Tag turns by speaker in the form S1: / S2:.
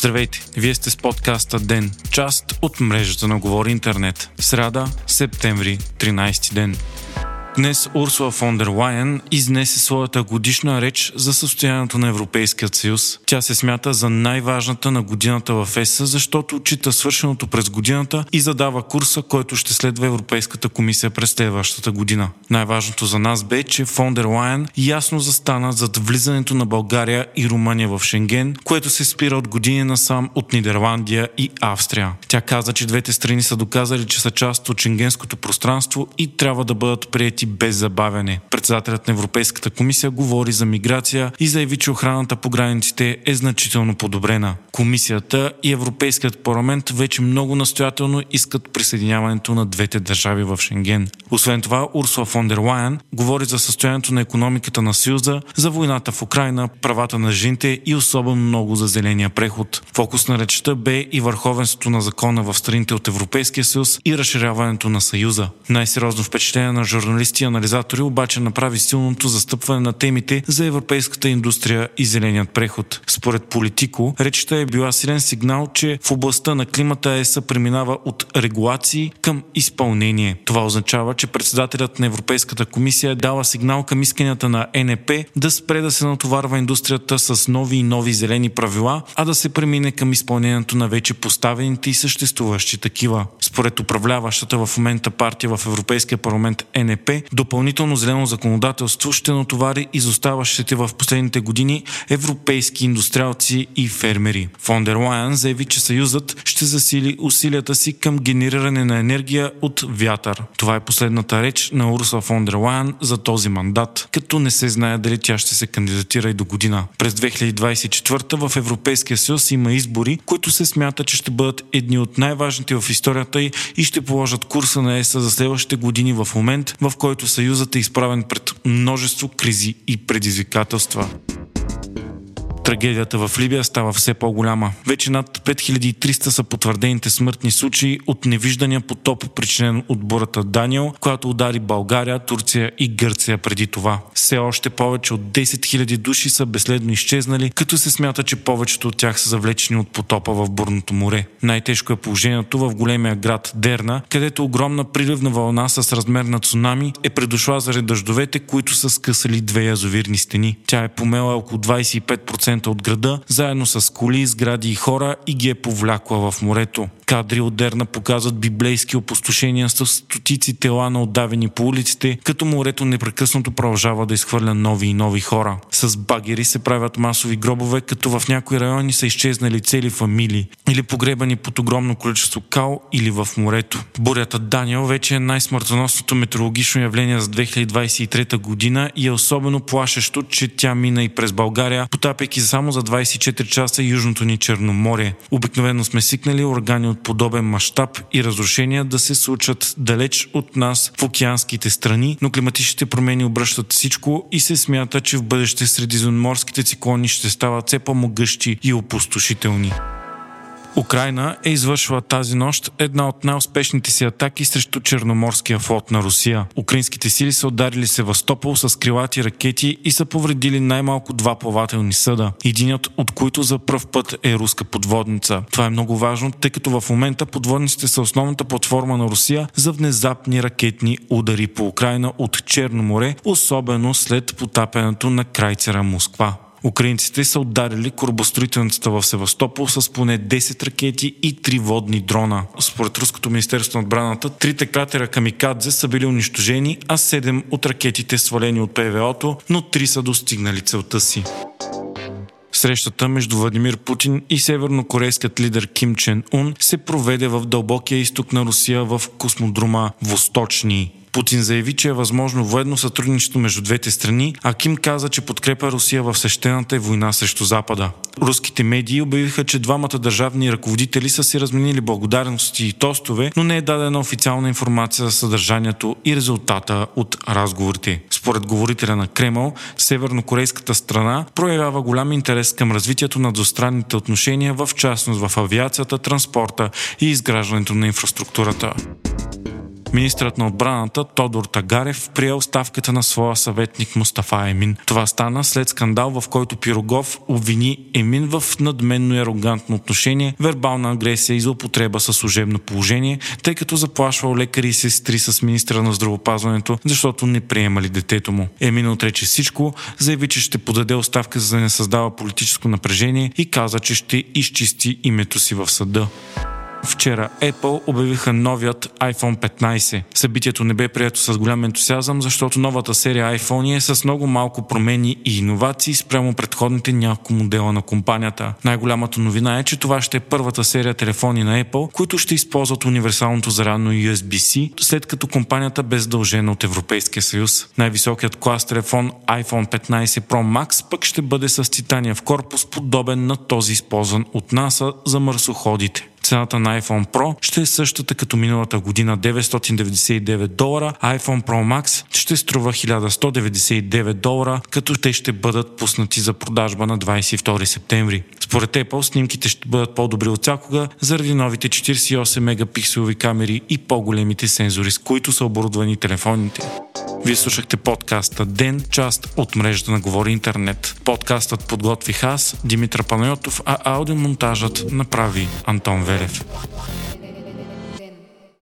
S1: Здравейте, вие сте с подкаста Ден, част от мрежата на Говори Интернет. Сряда, септември, 13 ден. Днес Урсула фон дер Лайен изнесе своята годишна реч за състоянието на Европейския съюз. Тя се смята за най-важната на годината в ЕС, защото отчита свършеното през годината и задава курса, който ще следва Европейската комисия през следващата година. Най-важното за нас бе, че фон дер Лайен ясно застана зад влизането на България и Румъния в Шенген, което се спира от години насам от Нидерландия и Австрия. Тя каза, че двете страни са доказали, че са част от шенгенското пространство и трябва да бъдат прияти приети без забавяне. Председателят на Европейската комисия говори за миграция и заяви, че охраната по границите е значително подобрена. Комисията и Европейският парламент вече много настоятелно искат присъединяването на двете държави в Шенген. Освен това, Урсула фон дер Лайен говори за състоянието на економиката на Съюза, за войната в Украина, правата на жените и особено много за зеления преход. Фокус на речта бе и върховенството на закона в страните от Европейския съюз и разширяването на Съюза. Най-сериозно впечатление на журналист 10 анализатори обаче направи силното застъпване на темите за европейската индустрия и зеленият преход. Според Политико, речта е била силен сигнал, че в областта на климата ЕСА преминава от регулации към изпълнение. Това означава, че председателят на Европейската комисия е дала сигнал към исканията на НП да спре да се натоварва индустрията с нови и нови зелени правила, а да се премине към изпълнението на вече поставените и съществуващи такива. Според управляващата в момента партия в Европейския парламент НП, допълнително зелено законодателство ще натовари изоставащите в последните години европейски индустриалци и фермери. Фондер Лайан заяви, че Съюзът ще засили усилията си към генериране на енергия от вятър. Това е последната реч на Урсула фон дер Лайен за този мандат, като не се знае дали тя ще се кандидатира и до година. През 2024 в Европейския съюз има избори, които се смята, че ще бъдат едни от най-важните в историята й и ще положат курса на ЕСА за следващите години в момент, в който Съюзът е изправен пред множество кризи и предизвикателства. Трагедията в Либия става все по-голяма. Вече над 5300 са потвърдените смъртни случаи от невиждания потоп, причинен от бурата Даниел, която удари България, Турция и Гърция преди това. Все още повече от 10 000 души са безследно изчезнали, като се смята, че повечето от тях са завлечени от потопа в бурното море. Най-тежко е положението в големия град Дерна, където огромна приливна вълна с размер на цунами е предошла заради дъждовете, които са скъсали две язовирни стени. Тя е помела около 25% от града, заедно с коли, сгради и хора и ги е повлякла в морето. Кадри от Дерна показват библейски опустошения с стотици тела на отдавени по улиците, като морето непрекъснато продължава да изхвърля нови и нови хора. С багери се правят масови гробове, като в някои райони са изчезнали цели фамилии или погребани под огромно количество кал или в морето. Бурята Даниел вече е най-смъртоносното метеорологично явление за 2023 година и е особено плашещо, че тя мина и през България, потапяйки само за 24 часа южното ни Черноморие. Обикновено сме сикнали органи от подобен мащаб и разрушения да се случат далеч от нас в океанските страни, но климатичните промени обръщат всичко и се смята, че в бъдеще средиземноморските циклони ще стават все по-могъщи и опустошителни. Украина е извършила тази нощ една от най-успешните си атаки срещу Черноморския флот на Русия. Украинските сили са ударили Севастопол с крилати ракети и са повредили най-малко два плавателни съда, единият от които за пръв път е руска подводница. Това е много важно, тъй като в момента подводниците са основната платформа на Русия за внезапни ракетни удари по Украина от Черно море, особено след потапянето на крайцера Москва. Украинците са ударили корабостроителницата в Севастопол с поне 10 ракети и 3 водни дрона. Според Руското министерство на отбраната, трите кратера Камикадзе са били унищожени, а 7 от ракетите свалени от ПВО-то, но 3 са достигнали целта си. Срещата между Владимир Путин и севернокорейският лидер Ким Чен Ун се проведе в дълбокия изток на Русия в космодрума Восточни. Путин заяви, че е възможно военно сътрудничество между двете страни, а Ким каза, че подкрепа Русия в свещената война срещу Запада. Руските медии обявиха, че двамата държавни ръководители са си разменили благодарности и тостове, но не е дадена официална информация за съдържанието и резултата от разговорите. Според говорителя на Кремъл, севернокорейската страна проявява голям интерес към развитието на двустранните отношения, в частност в авиацията, транспорта и изграждането на инфраструктурата. Министрът на отбраната Тодор Тагарев приел ставката на своя съветник Мустафа Емин. Това стана след скандал, в който Пирогов обвини Емин в надменно и арогантно отношение, вербална агресия и злоупотреба с служебно положение, тъй като заплашвал лекари и сестри с министра на здравопазването, защото не приемали детето му. Емин отрече всичко, заяви, че ще подаде оставка за да не създава политическо напрежение и каза, че ще изчисти името си в съда. Вчера Apple обявиха новият iPhone 15. Събитието не бе прието с голям ентусиазъм, защото новата серия iPhone е с много малко промени и иновации спрямо предходните няколко модела на компанията. Най-голямата новина е, че това ще е първата серия телефони на Apple, които ще използват универсалното зарядно USB-C, след като компанията бе задължена от Европейския съюз. Най-високият клас телефон iPhone 15 Pro Max пък ще бъде с титаниев корпус, подобен на този използван от NASA за марсоходите. Цената на iPhone Pro ще е същата като миналата година 999 долара, а iPhone Pro Max ще струва 1199 долара, като те ще бъдат пуснати за продажба на 22 септември. Според Apple снимките ще бъдат по-добри от всякога заради новите 48 мегапикселови камери и по-големите сензори, с които са оборудвани телефоните. Вие слушахте подкаста Ден, част от мрежата на Говори Интернет. Подкастът подготвих аз, Димитър Панайотов, а аудиомонтажът направи Антон Велев.